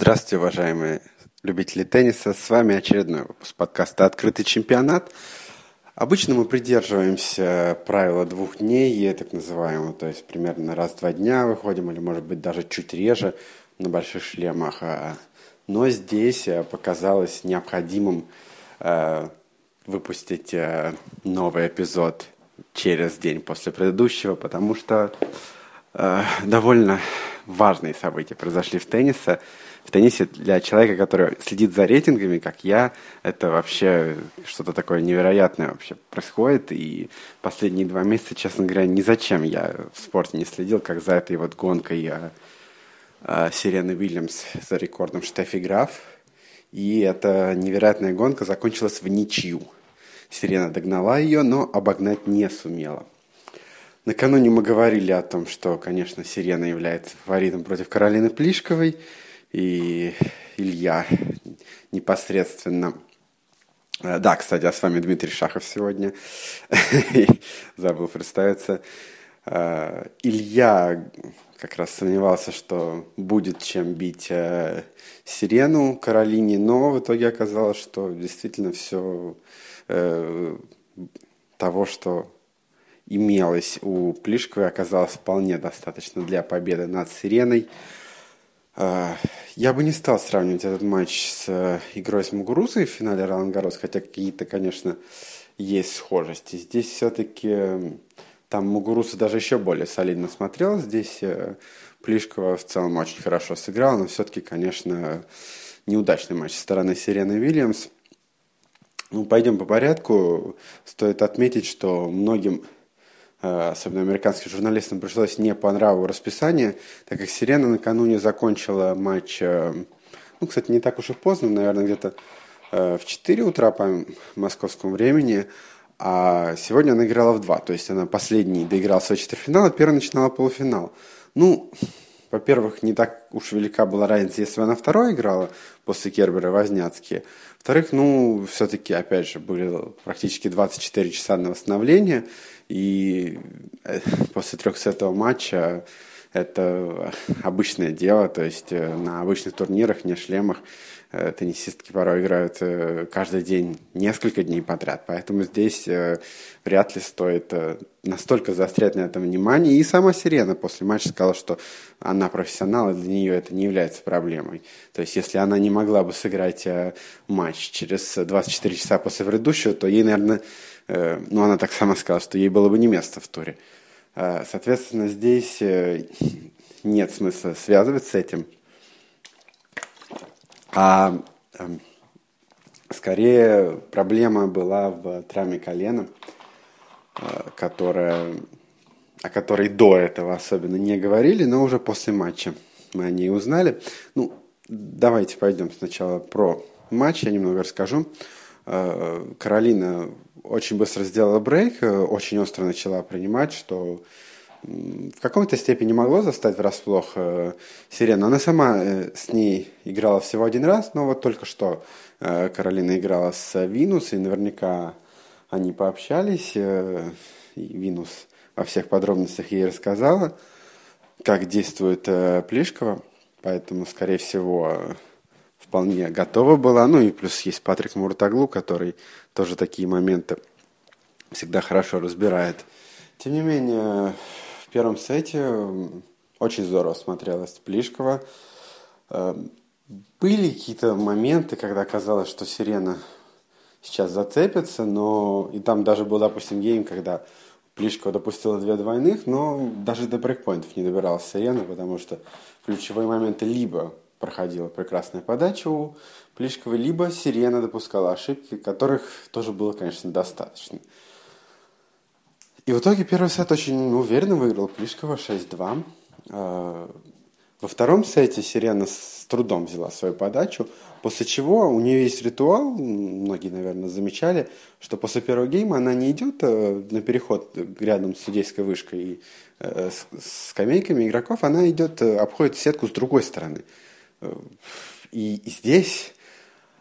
Здравствуйте, уважаемые любители тенниса. С вами очередной выпуск подкаста «Открытый чемпионат». Обычно мы придерживаемся правила двух дней, так называемого, то есть примерно раз в два дня выходим, или, может быть, даже чуть реже на больших шлемах. А, но здесь э, показалось необходимым э, выпустить э, новый эпизод через день после предыдущего, потому что довольно важные события произошли в теннисе в теннисе для человека, который следит за рейтингами, как я, это вообще что-то такое невероятное вообще происходит. И последние два месяца, честно говоря, ни зачем я в спорте не следил, как за этой вот гонкой а, а, Сирены Уильямс за рекордом Штефи Граф. И эта невероятная гонка закончилась в ничью. Сирена догнала ее, но обогнать не сумела. Накануне мы говорили о том, что, конечно, Сирена является фаворитом против Каролины Плишковой – и Илья непосредственно. Э, да, кстати, а с вами Дмитрий Шахов сегодня. Забыл представиться. Э, Илья как раз сомневался, что будет чем бить э, Сирену Каролине, но в итоге оказалось, что действительно все того, что имелось у Плишковой, оказалось вполне достаточно для победы над Сиреной. А, я бы не стал сравнивать этот матч с э, игрой с Мугурузой в финале Ролан Гарос, хотя какие-то, конечно, есть схожести. Здесь все-таки там Мугуруса даже еще более солидно смотрел. Здесь э, Плишкова в целом очень хорошо сыграла, но все-таки, конечно, неудачный матч со стороны Сирены Вильямс. Ну, пойдем по порядку. Стоит отметить, что многим Э, особенно американским журналистам, пришлось не по нраву расписание, так как «Сирена» накануне закончила матч, э, ну, кстати, не так уж и поздно, наверное, где-то э, в 4 утра по московскому времени, а сегодня она играла в 2, то есть она последний доиграла свой четвертьфинал, а первый начинала полуфинал. Ну, во-первых, не так уж велика была разница, если бы она второй играла после Кербера Возняцки. Во-вторых, ну, все-таки, опять же, были практически 24 часа на восстановление, и э, после трехсетого матча это обычное дело, то есть э, на обычных турнирах, не шлемах, э, теннисистки порой играют каждый день, несколько дней подряд. Поэтому здесь вряд ли стоит настолько заострять на этом внимание. И сама Сирена после матча сказала, что она профессионал, и для нее это не является проблемой. То есть если она не могла бы сыграть матч через 24 часа после предыдущего, то ей, наверное, Э, ну, она так сама сказала, что ей было бы не место в туре. Э, соответственно, здесь э, нет смысла связывать с этим. А эм, скорее проблема была в травме колена, которая, о которой до этого особенно не говорили, но уже после матча мы о ней узнали. Ну, давайте пойдем сначала про матч, я немного расскажу. Каролина очень быстро сделала брейк, э, очень остро начала принимать, что в какой-то степени могло застать врасплох э, Сирену. Она сама э, с ней играла всего один раз, но вот только что э, Каролина играла с Винус, и наверняка они пообщались, э, и Винус во всех подробностях ей рассказала, как действует э, Плишкова, поэтому, скорее всего, вполне готова была. Ну и плюс есть Патрик Муртаглу, который тоже такие моменты всегда хорошо разбирает. Тем не менее, в первом сете очень здорово смотрелась Плишкова. Э, были какие-то моменты, когда казалось, что Сирена сейчас зацепится, но и там даже был, допустим, гейм, когда Плишкова допустила две двойных, но даже до брейкпоинтов не добиралась Сирена, потому что ключевые моменты либо проходила прекрасная подача у Плишковой, либо Сирена допускала ошибки, которых тоже было, конечно, достаточно. И в итоге первый сет очень уверенно выиграл Плишкова 6-2. А, во втором сете Сирена с трудом взяла свою подачу, после чего у нее есть ритуал, многие, наверное, замечали, что после первого гейма она не идет э, на переход рядом с судейской вышкой и э, с скамейками игроков, она идет, э, обходит сетку с другой стороны. И здесь,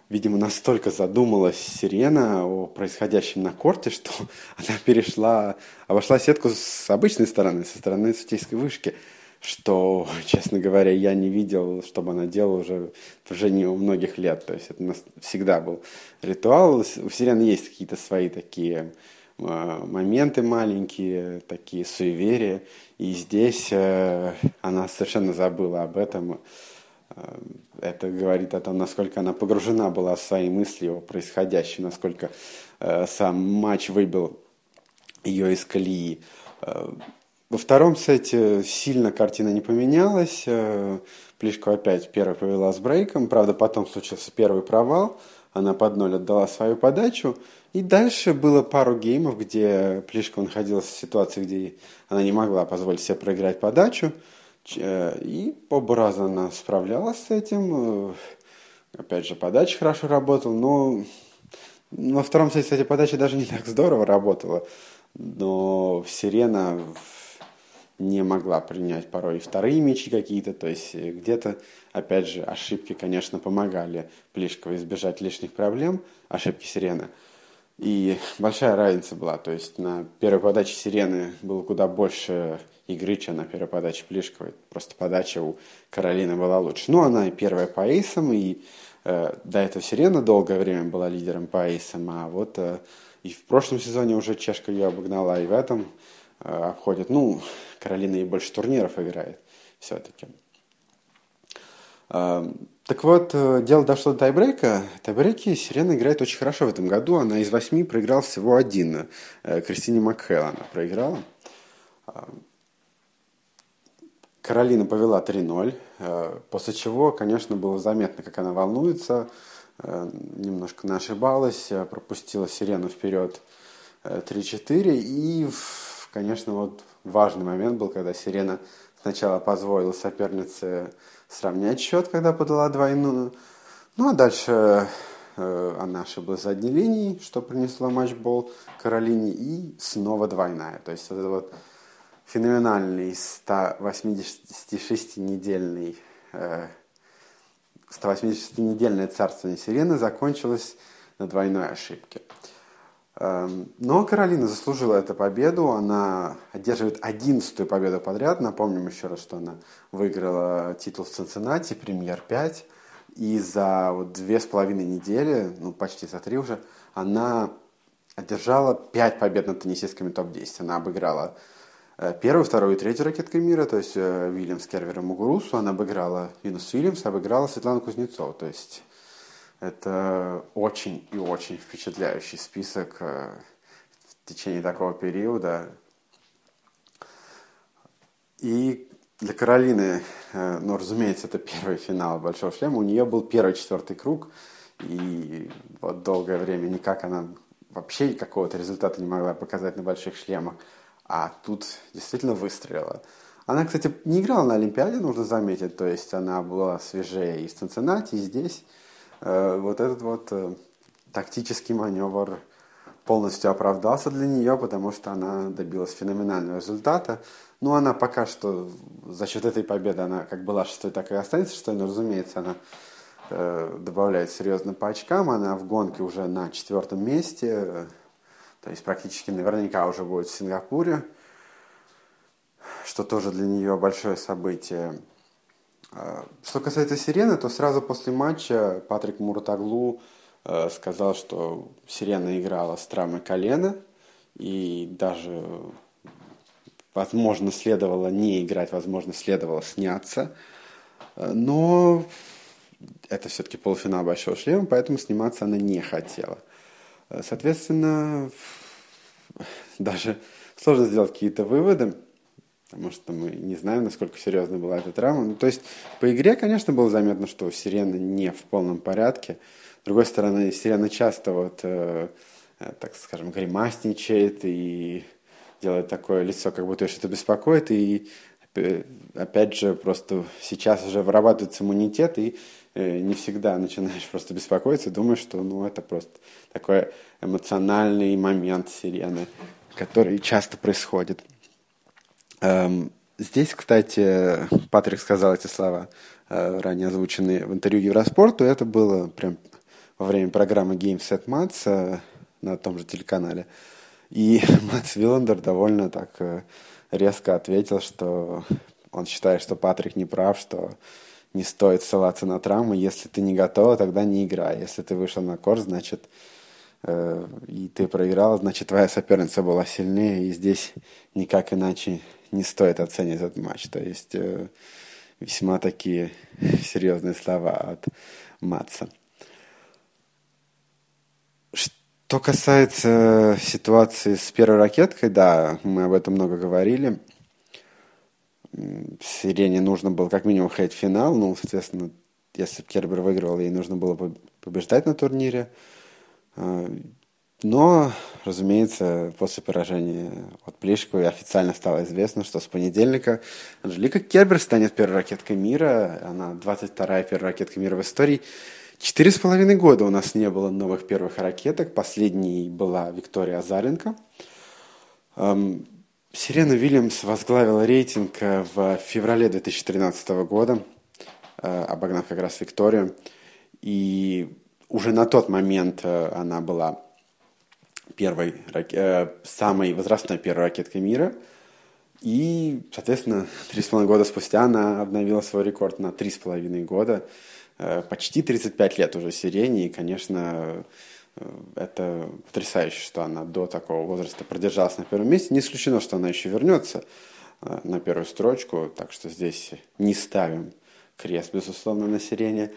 видимо, настолько задумалась Сирена о происходящем на корте, что она перешла, обошла сетку с обычной стороны, со стороны судейской вышки. что, честно говоря, я не видел, чтобы она делала уже в течение многих лет. То есть это у нас всегда был ритуал. У Сирены есть какие-то свои такие а, моменты маленькие, такие суеверия. И здесь э, она совершенно забыла об этом. Э, это говорит о том, насколько она погружена была в свои мысли о происходящем, насколько э, сам матч выбил ее из колеи. Во втором сете сильно картина не поменялась. Плишко опять первый повела с брейком. Правда, потом случился первый провал. Она под ноль отдала свою подачу. И дальше было пару геймов, где Плишка находилась в ситуации, где она не могла позволить себе проиграть подачу. Э, и оба раза она справлялась с этим. Э, опять же, подача хорошо работала, но во втором сете, кстати, подача даже не так здорово работала. Но Сирена не могла принять порой и вторые мячи какие-то, то есть э, где-то, опять же, ошибки, конечно, помогали Плишково избежать лишних проблем, ошибки Сирены. И большая разница была. То есть на первой подаче Сирены было куда больше игры, чем на первой подаче Плишковой. Просто подача у Каролины была лучше. Ну, она и первая по эйсам, и э, до этого Сирена долгое время была лидером по эйсам, а вот э, и в прошлом сезоне уже Чешка ее обогнала, и в этом э, обходит. Ну, Каролина и больше турниров играет все-таки. Так вот, э, дело дошло до тайбрейка. Тайбрейки Сирена играет очень хорошо в этом году. Она из восьми проиграла всего один. Э, Кристине Макхелл она проиграла. Каролина повела 3-0, э, после чего, конечно, было заметно, как она волнуется, немножко не ошибалась, пропустила Сирену вперед 3-4, и, конечно, вот важный момент был, когда Сирена сначала позволила сопернице сравнять счет, когда подала двойную. Ну а дальше э, она ошиблась задней линией, что принесло матчбол Каролине, и снова двойная. То есть вот вот феноменальный 186-недельный э, 180-недельное царствование Сирены закончилось на двойной ошибке. Эм, но Каролина заслужила эту победу. Она одерживает одиннадцатую победу подряд. Напомним еще раз, что она выиграла титул в Цинциннати, премьер 5. И за вот две с половиной недели, ну почти за три уже, она одержала пять побед над теннисистками топ-10. Она обыграла э, первую, вторую и третью ракеткой мира, то есть э, Вильямс, Кервера, Мугурусу. Она обыграла Винус Вильямс, обыграла Светлану Кузнецову. То есть это очень и очень впечатляющий список э, в течение такого периода. И для Каролины, э, ну, разумеется, это первый финал Большого шлема. У нее был первый четвертый круг, и вот долгое время никак она вообще какого-то результата не могла показать на больших шлемах. А тут действительно выстрелила. Она, кстати, не играла на Олимпиаде, нужно заметить, то есть она была свежее и в Цинциннати, и здесь. Э, вот этот вот э, тактический маневр полностью оправдался для нее, потому что она добилась феноменального результата. Ну, она пока что за счет этой победы, она как была шестой, так и останется шестой, но, разумеется, она э, добавляет серьезно по очкам. Она в гонке уже на четвертом месте, то есть практически наверняка уже будет в Сингапуре, что тоже для нее большое событие. Что касается Сирены, то сразу после матча Патрик Муртаглу э, сказал, что Сирена играла с травмой колена, и даже, возможно, следовало не играть, возможно, следовало сняться. Э, но это все-таки полуфинал Большого шлема, поэтому сниматься она не хотела. Э, соответственно, даже сложно сделать какие-то выводы потому что мы не знаем, насколько серьезно была эта травма. Ну, то есть по игре, конечно, было заметно, что Сирена не в полном порядке. С другой стороны, Сирена часто вот, э, э, так скажем, гримасничает и делает такое лицо, как будто ее что-то беспокоит. И э, опять же, просто сейчас уже вырабатывается иммунитет, и э, не всегда начинаешь просто беспокоиться, думаешь, что ну, это просто такой эмоциональный момент Сирены, который часто происходит. Эм, здесь, кстати, Патрик сказал эти слова, э, ранее озвученные в интервью Евроспорту. Это было прям во время программы Game Set Mats э, на том же телеканале. И Матс Виллендер довольно так э, резко ответил, что он считает, что Патрик не прав, что не стоит ссылаться на травму. Если ты не готова, тогда не играй. Если ты вышел на корт, значит, и ты проиграл, значит, твоя соперница была сильнее, и здесь никак иначе не стоит оценивать этот матч. То есть э, весьма такие серьезные слова от Матса. Что касается ситуации с первой ракеткой, да, мы об этом много говорили. Сирене нужно было как минимум ходить в финал. Ну, соответственно, если Кербер выиграл, ей нужно было побеждать на турнире. А, но, разумеется, после поражения от Плишковой официально стало известно, что с понедельника Анжелика Кербер станет первой ракеткой мира. Она 22-я первая ракетка мира в истории. Четыре с половиной года у нас не было новых первых ракеток. Последней была Виктория Азаренко. Сирена Вильямс возглавила рейтинг э, в феврале 2013 года, э, обогнав как раз Викторию. И уже на тот момент э, она была первой, самой возрастной первой ракеткой мира. И, соответственно, три с половиной года спустя она обновила свой рекорд на три с половиной года. Почти 35 лет уже Сирене, и, конечно, Э, это потрясающе, что она до такого возраста продержалась на первом месте. Не исключено, что она еще вернется э, на первую строчку, так что здесь не ставим крест, безусловно, на сирене.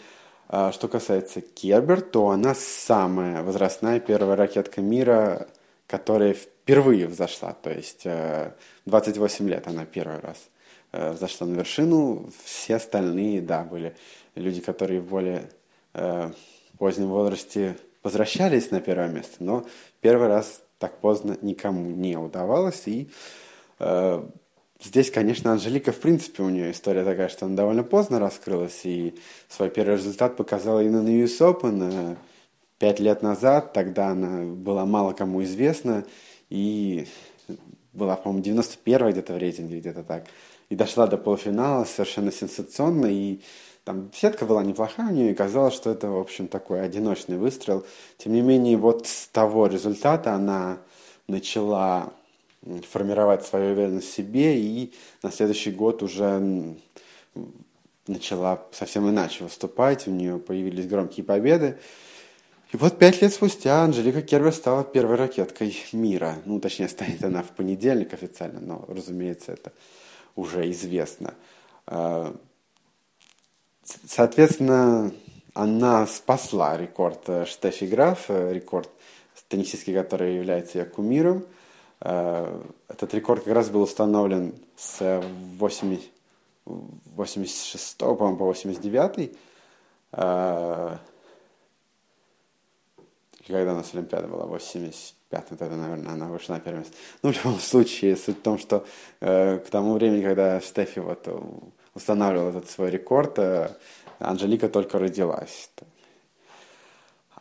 А что касается Кербер, то она самая возрастная первая ракетка мира, которая впервые взошла. То есть 28 э, лет она первый раз взошла на вершину. Все остальные, да, были люди, которые в более позднем возрасте возвращались на первое место, но первый раз так поздно никому не удавалось. И э, здесь, конечно, Анжелика, в принципе, у нее история такая, что она довольно поздно раскрылась, и свой первый результат показала именно на US Open э, пять лет назад. Тогда она была мало кому известна, и была, по-моему, 91 где-то в рейтинге, где-то так. И дошла до полуфинала совершенно сенсационно, и там сетка была неплохая у нее, и казалось, что это, в общем, такой одиночный выстрел. Тем не менее, вот с того результата она начала формировать свою уверенность в себе, и на следующий год уже начала совсем иначе выступать, у нее появились громкие победы. И вот пять лет спустя Анжелика Кербер стала первой ракеткой мира. Ну, точнее, станет она в понедельник официально, но, разумеется, это уже известно. А, Соответственно, она спасла рекорд э, Штефи Граф, э, рекорд теннисистки, который является ее кумиром. Э, этот рекорд как раз был установлен с 80, 86 по-моему, по 89 когда у нас Олимпиада была, 85 тогда, наверное, она вышла на первое место. Ну, в любом случае, суть в том, что э, к тому времени, когда Штефи вот устанавливал этот свой рекорд, э, Анжелика только родилась.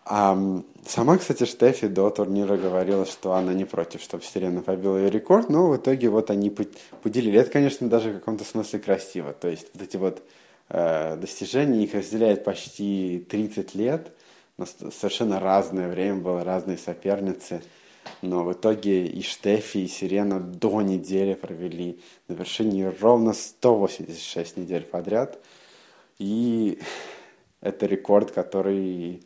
А сама, кстати, Штефи до турнира говорила, что она не против, чтобы Сирена побила ее рекорд, но в итоге вот они поделили. Это, конечно, даже в каком-то смысле красиво. То есть вот эти вот э, достижения, их разделяет почти 30 лет, но совершенно разное время было, разные соперницы – но в итоге и Штефи, и Сирена до недели провели на вершине ровно 186 недель подряд. И это рекорд, который,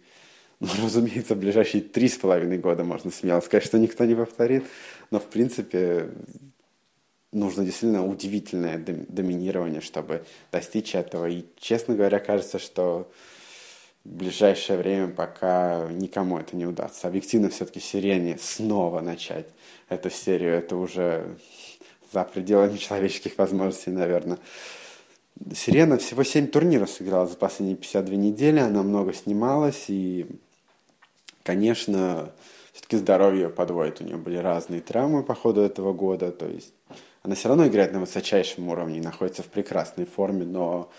ну, разумеется, в ближайшие три с половиной года можно смело сказать, что никто не повторит. Но, в принципе, нужно действительно удивительное доминирование, чтобы достичь этого. И, честно говоря, кажется, что в ближайшее время пока никому это не удастся. Объективно все-таки Сирене снова начать эту серию, это уже за пределами человеческих возможностей, наверное. Сирена всего 7 турниров сыграла за последние 52 недели, она много снималась, и, конечно, все-таки здоровье подводит. У нее были разные травмы по ходу этого года, то есть она все равно играет на высочайшем уровне, находится в прекрасной форме, но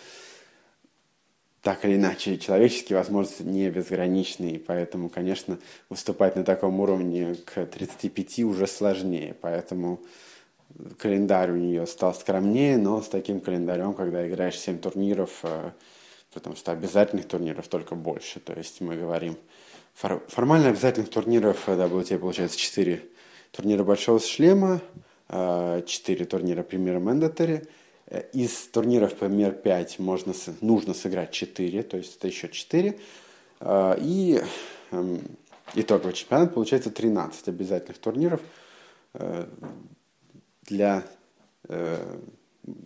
так или иначе, человеческие возможности не безграничны, и поэтому, конечно, выступать на таком уровне к 35 уже сложнее, поэтому календарь у нее стал скромнее, но с таким календарем, когда играешь 7 турниров, э, потому что обязательных турниров только больше, то есть мы говорим, формально обязательных турниров WTA получается 4 турнира Большого Шлема, 4 э, турнира Премьера Мендатори, Из турниров ПМР 5 можно, нужно сыграть 4, то есть это еще 4. И эм, итоговый чемпионат получается 13 обязательных турниров для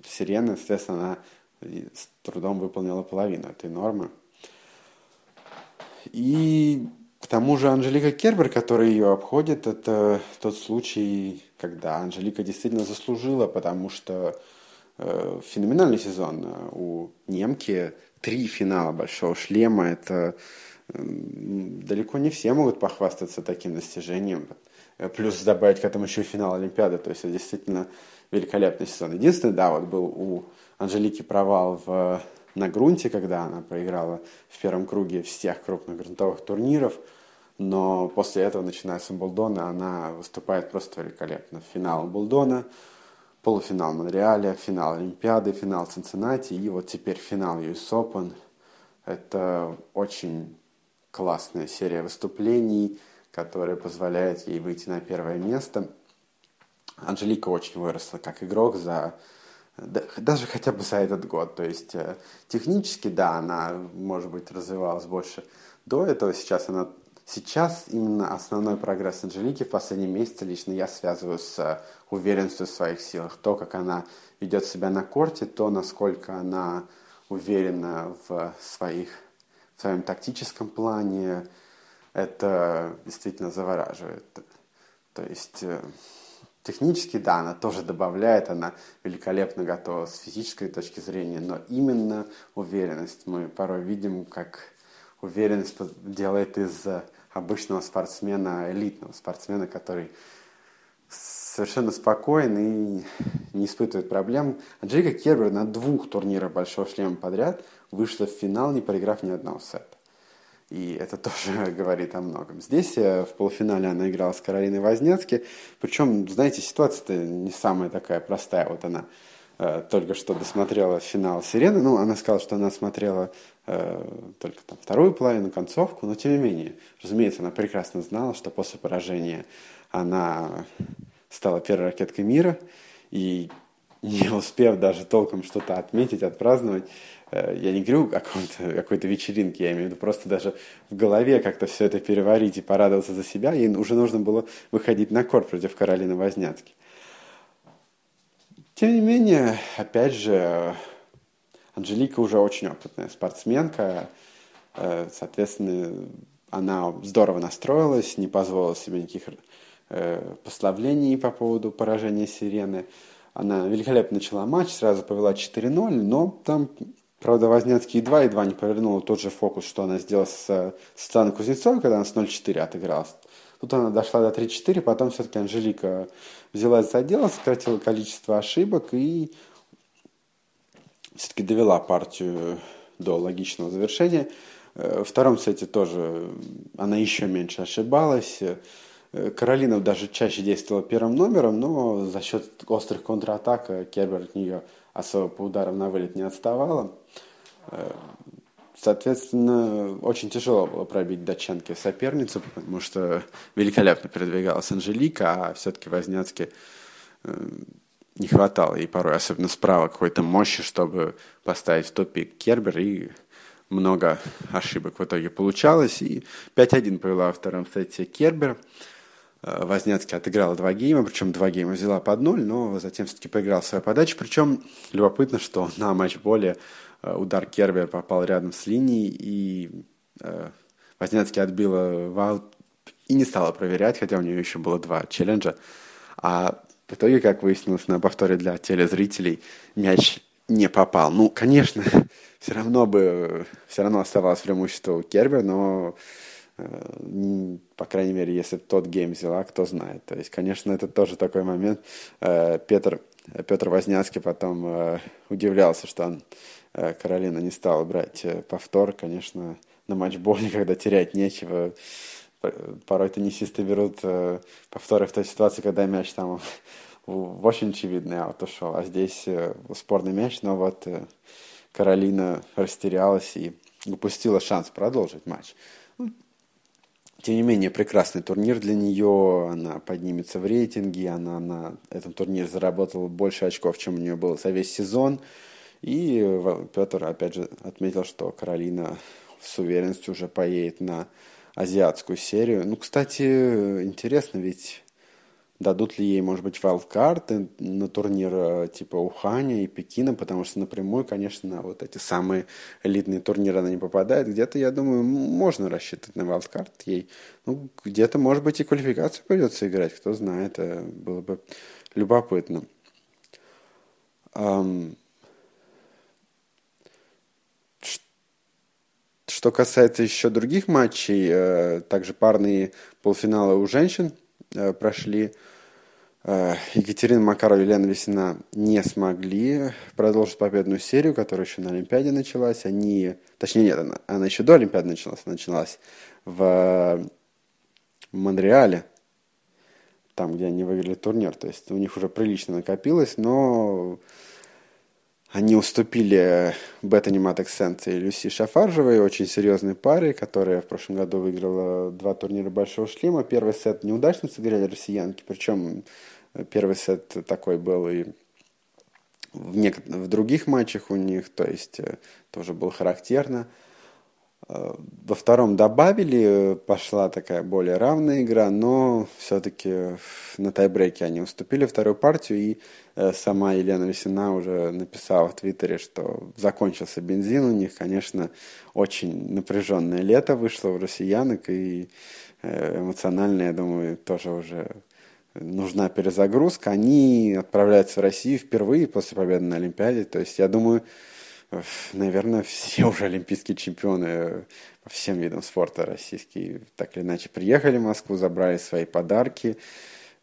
Сирены, соответственно, она с трудом выполнила половину этой нормы. И к тому же Анжелика Кербер, которая ее обходит, это тот случай, когда Анжелика действительно заслужила, потому что э, феноменальный сезон у немки, три финала большого шлема, это э, далеко не все могут похвастаться таким достижением. Плюс добавить к этому еще финал Олимпиады, то есть это действительно великолепный сезон. Единственное, да, вот был у Анжелики провал в, на грунте, когда она проиграла в первом круге всех крупных грунтовых турниров, но после этого, начиная с Умблдона, она выступает просто великолепно. Финал Умблдона, полуфинал Монреаля, финал Олимпиады, финал Цинциннати и вот теперь финал US Open. Это очень классная серия выступлений, которая позволяет ей выйти на первое место – Анжелика очень выросла как игрок за даже хотя бы за этот год. То есть э, технически, да, она, может быть, развивалась больше до этого. Сейчас она Сейчас именно основной прогресс Анжелики в последние месяцы лично я связываю с уверенностью в своих силах. То, как она ведет себя на корте, то, насколько она уверена в, своих, в своем тактическом плане, это действительно завораживает. То есть э, Технически, да, она тоже добавляет, она великолепно готова с физической точки зрения, но именно уверенность. Мы порой видим, как уверенность делает из обычного спортсмена элитного спортсмена, который совершенно спокоен и не испытывает проблем. Анжелика Кербер на двух турнирах Большого шлема подряд вышла в финал, не проиграв ни одного сета. И это тоже говорит о многом. Здесь э, в полуфинале она играла с Каролиной Вознецки. Причем, знаете, ситуация-то не самая такая простая. Вот она э, только что досмотрела финал «Сирены». Ну, она сказала, что она смотрела э, только там вторую половину, концовку. Но, тем не менее, разумеется, она прекрасно знала, что после поражения она стала первой ракеткой мира. И не успев даже толком что-то отметить, отпраздновать, Э, я не говорю о какой-то, вечеринке, я имею в виду просто даже в голове как-то все это переварить и порадоваться за себя, и уже нужно было выходить на корт против Каролины Возняцки. Тем не менее, опять же, Анжелика уже очень опытная спортсменка, э, соответственно, она здорово настроилась, не позволила себе никаких э, пославлений по поводу поражения Сирены. Она великолепно начала матч, сразу повела 4-0, но там Правда, Возняцкий едва едва не повернула тот же фокус, что она сделала с Светланой Кузнецовой, когда она с 0-4 отыгралась. Тут она дошла до 3-4, потом все-таки Анжелика взялась за дело, сократила количество ошибок и все-таки довела партию до логичного завершения. Э, во втором сете тоже она еще меньше ошибалась. Э, Каролина даже чаще действовала первым номером, но за счет острых контратак Кербер от нее особо по ударам на вылет не отставала. Э, соответственно, очень тяжело было пробить датчанке соперницу, потому что великолепно передвигалась Анжелика, а все-таки Возняцке э, не хватало и порой, особенно справа, какой-то мощи, чтобы поставить в топик Кербер, и много ошибок в итоге получалось. И 5-1 повела во втором сете Кербер. Э, Возняцкий отыграла два гейма, причем два гейма взяла под ноль, но затем все-таки поиграл свою подачу. Причем любопытно, что на матчболе э, удар Кербер попал рядом с линией, и э, Возняцкий отбивала и не стала проверять, хотя у нее еще было два челленджа. А в итоге, как выяснилось на повторе для телезрителей, мяч не попал. Ну, конечно, все равно бы, все равно оставалось преимущество у Кербер, но по крайней мере, если тот гейм взяла, кто знает. То есть, конечно, это тоже такой момент. Э, Петр, Петр Возняцкий потом э, удивлялся, что он, Каролина не стала брать повтор. Конечно, на матчболе, когда терять нечего, порой теннисисты берут повторы в той ситуации, когда мяч там в очень очевидный аут ушел. А здесь спорный мяч, но вот Каролина растерялась и упустила шанс продолжить матч. Тем не менее, прекрасный турнир для нее, она поднимется в рейтинге, она на этом турнире заработала больше очков, чем у нее было за весь сезон. И Петр, опять же, отметил, что Каролина с уверенностью уже поедет на азиатскую серию. Ну, кстати, интересно, ведь дадут ли ей, может быть, вайлдкарты на турнир э, типа Уханя и Пекина, потому что напрямую, конечно, на вот эти самые элитные турниры она не попадает. Где-то, я думаю, можно рассчитывать на вайлдкарт ей. Ну, где-то, может быть, и квалификацию придется играть, кто знает, это было бы любопытно. Что касается еще других матчей, э, также парные полуфиналы у женщин э, прошли. Э, Екатерина Макарова и Елена Весина не смогли продолжить победную серию, которая еще на Олимпиаде началась. Они, точнее нет, она, она еще до Олимпиады началась, началась в Монреале, там, где они выиграли турнир. То есть у них уже прилично накопилось, но они уступили Беттани Матексенс и Люси Шафаржевой, очень серьезной паре, которая в прошлом году выиграла два турнира Большого Шлема. Первый сет неудачно сыграли россиянки, причем первый сет такой был и в, нек- в других матчах у них, то есть э, тоже было характерно. Э, во втором добавили, пошла такая более равная игра, но все-таки на тайбрейке они уступили вторую партию, и э, сама Елена Весина уже написала в Твиттере, что закончился бензин у них. Конечно, очень напряженное лето вышло у россиянок, и э, эмоционально, я думаю, тоже уже нужна перезагрузка. Они отправляются в Россию впервые после победы на Олимпиаде, то есть я думаю, наверное, все уже олимпийские чемпионы по всем видам спорта российские так или иначе приехали в Москву, забрали свои подарки.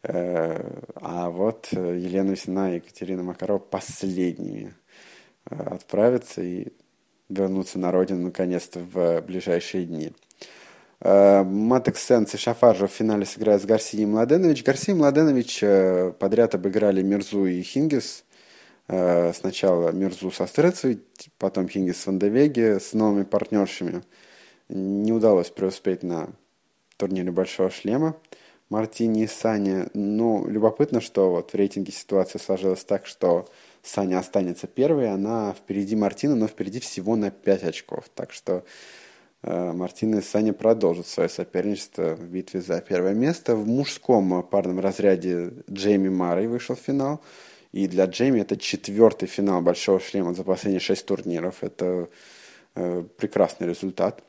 Э, а вот Елена Весна и Екатерина Макарова последними э, отправятся и вернутся на родину наконец-то в ближайшие дни. Э, Матекс Сенс и Шафаржа в финале сыграют с Гарсией Младенович. Гарсия Младенович подряд обыграли Мирзу и Хингис – Э, сначала Мирзу со Стрецей, потом Хингис Вандевеге с новыми партнершами. Не удалось преуспеть на турнире Большого Шлема. Мартини и Саня. Ну, любопытно, что вот в рейтинге ситуация сложилась так, что Саня останется первой, она впереди Мартина, но впереди всего на 5 очков. Так что э, Мартина и Саня продолжат свое соперничество в битве за первое место. В мужском парном разряде Джейми Марой вышел в финал. И для Джейми это четвертый финал Большого Шлема за последние шесть турниров. Это э, прекрасный результат.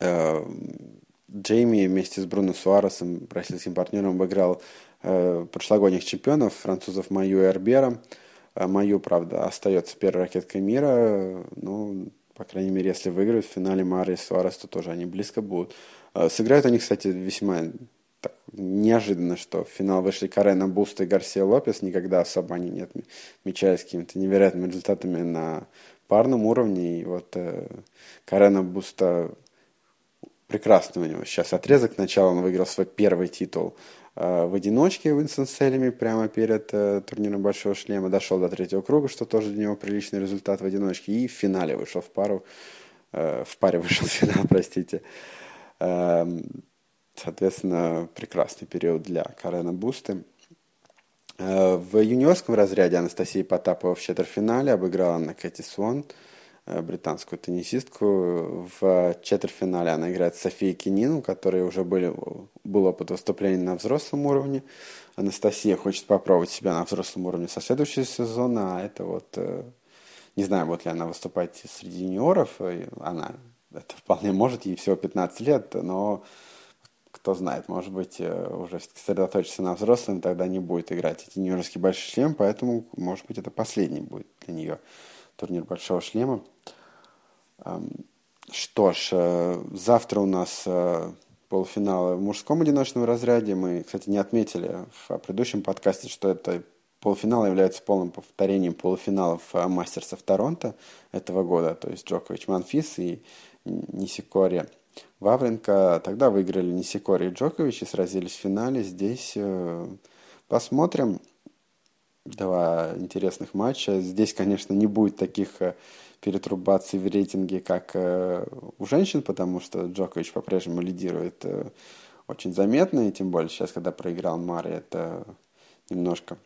Э, Джейми вместе с Бруно Суаресом, бразильским партнером, обыграл э, прошлогодних чемпионов, французов Маю и Эрбера. Э, Маю, правда, остается первой ракеткой мира. Ну, по крайней мере, если выиграют в финале Маррей и Соарес, то тоже они близко будут. Э, сыграют они, кстати, весьма неожиданно, что в финал вышли Карреньо-Буста и Гарсия Лопес. Никогда особо они не отмечались какими-то невероятными результатами на парном уровне. И вот э, Карреньо-Буста прекрасный у него сейчас отрезок. Сначала он выиграл свой первый титул э, в одиночке Уинстон Селеми прямо перед э, турниром Большого Шлема. Дошел до третьего круга, что тоже для него приличный результат в одиночке. И в финале вышел в пару. Э, в паре вышел в финал, простите. Э, Соответственно, прекрасный период для Карена Бусты. Э, в юниорском разряде Анастасия Потапова в четвертьфинале обыграла на Кэти Свон, э, британскую теннисистку. В четвертьфинале она играет с Софией Кинин, у уже были, был опыт выступлений на взрослом уровне. Анастасия хочет попробовать себя на взрослом уровне со следующего сезона, а это вот... Э, не знаю, будет ли она выступать среди юниоров. Она это вполне может, ей всего 15 лет, но кто знает, может быть, э, уже сосредоточиться на взрослом, тогда не будет играть эти юниорский большой шлем, поэтому, может быть, это последний будет для нее турнир большого шлема. Что ж, э, завтра у нас э, полуфиналы в мужском одиночном разряде. Мы, кстати, не отметили в предыдущем подкасте, что это полуфинал является полным повторением полуфиналов мастерсов Торонто этого года, то есть Джокович Манфис и Нисикори Вавренко тогда выиграли Нисикори и Джокович и сразились в финале. Здесь э, посмотрим. Два интересных матча. Здесь, конечно, не будет таких э, перетрубации в рейтинге, как э, у женщин, потому что Джокович по-прежнему лидирует очень заметно, и тем более сейчас, когда проиграл Мари, это немножко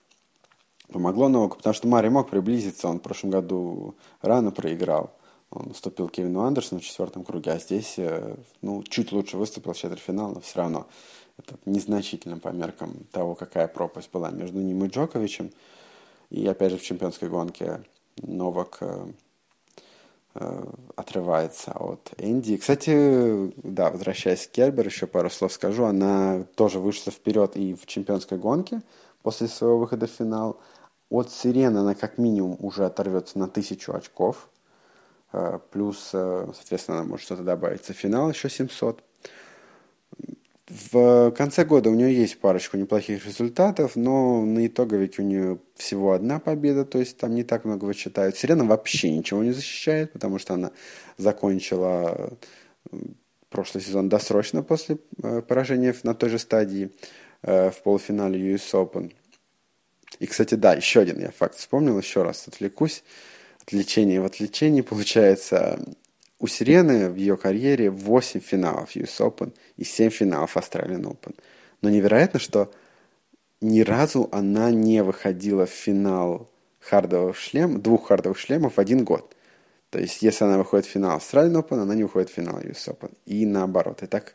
помогло Новаку, потому что Мари мог приблизиться, он в прошлом году рано проиграл. Он уступил Кевину Андерсону в четвертом круге, а здесь, э, ну, чуть лучше выступил в четвертьфинал, но все равно это незначительно по меркам того, какая пропасть была между ним и Джоковичем. И опять же в чемпионской гонке Новак э, э, отрывается от Энди. Кстати, да, возвращаясь к Кербер, еще пару слов скажу. Она тоже вышла вперед и в чемпионской гонке после своего выхода в финал. От Сирены она как минимум уже оторвется на тысячу очков. Э, плюс, э, соответственно, она может что-то добавить. финал еще 700. В конце года у нее есть парочку неплохих результатов, но на итоговике у нее всего одна победа, то есть там не так много вычитают. Сирена вообще ничего не защищает, потому что она закончила прошлый сезон досрочно после э, поражения на той же стадии в полуфинале US Open. И, кстати, да, еще один я факт вспомнил, еще раз отвлекусь отвлечение в отвлечении. Получается, у Сирены в ее карьере 8 финалов US Open и 7 финалов Australian Open. Но невероятно, что ни разу она не выходила в финал хардовых шлем, двух хардовых шлемов в один год. То есть, если она выходит в финал Australian Open, она не выходит в финал US Open. И наоборот. И так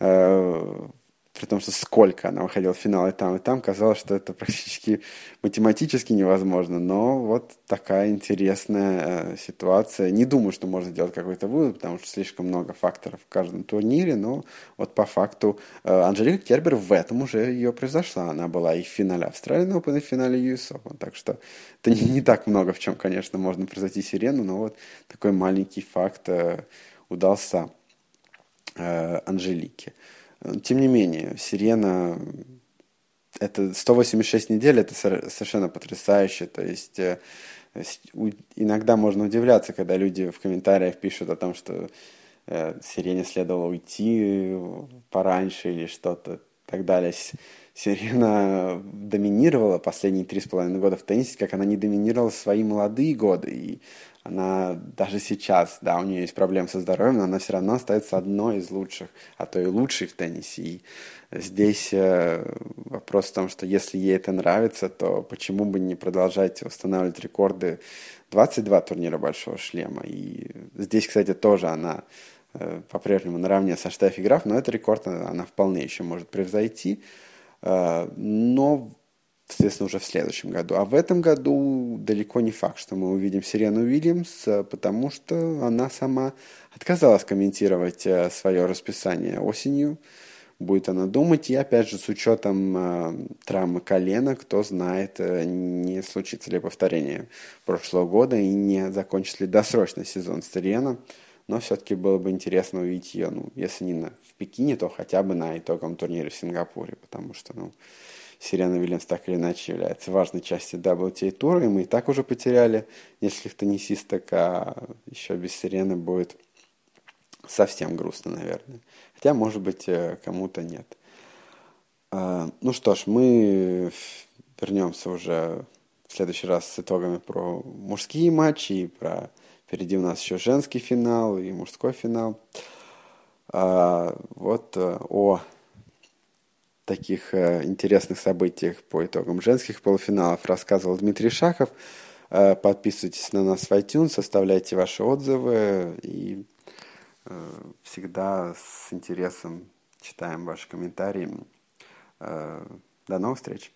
э, при том, что сколько она выходила в финал и там, и там, казалось, что это практически математически невозможно. Но вот такая интересная э, ситуация. Не думаю, что можно сделать какой-то вывод, потому что слишком много факторов в каждом турнире, но вот по факту э, Анжелика Кербер в этом уже ее превзошла. Она была и в финале Австралии Open, и в финале US Open. Так что это не, не так много, в чем, конечно, можно превзойти Сирену, но вот такой маленький факт э, удался э, Анжелике. Тем не менее, «Сирена» — это 186 недель, это совершенно потрясающе. То есть э, иногда можно удивляться, когда люди в комментариях пишут о том, что э, «Сирене» следовало уйти пораньше или что-то так далее. Сирена доминировала последние три с половиной года в теннисе, как она не доминировала свои молодые годы. И она даже сейчас, да, у нее есть проблемы со здоровьем, но она все равно остается одной из лучших, а то и лучшей в теннисе. И здесь э, вопрос в том, что если ей это нравится, то почему бы не продолжать устанавливать рекорды 22 турнира Большого Шлема. И здесь, кстати, тоже она э, по-прежнему наравне со Штефи Граф, но этот рекорд она, она вполне еще может превзойти. Э, но соответственно, уже в следующем году. А в этом году далеко не факт, что мы увидим Сирену Уильямс, потому что она сама отказалась комментировать э, свое расписание осенью. Будет она думать, и опять же, с учетом э, травмы колена, кто знает, э, не случится ли повторение прошлого года и не закончится ли досрочный сезон Сирена. Но все-таки было бы интересно увидеть ее, ну, если не на, в Пекине, то хотя бы на итоговом турнире в Сингапуре, потому что, ну, Сирена Вильямс так или иначе является важной частью WTA тура, и мы и так уже потеряли нескольких теннисисток, а еще без Сирены будет совсем грустно, наверное. Хотя, может быть, э, кому-то нет. А, ну что ж, мы вернемся уже в следующий раз с итогами про мужские матчи и про впереди у нас еще женский финал и мужской финал. А, вот э, о таких э, интересных событиях по итогам женских полуфиналов рассказывал Дмитрий Шахов. Э, подписывайтесь на нас в iTunes, оставляйте ваши отзывы и э, всегда с интересом читаем ваши комментарии. До новых встреч!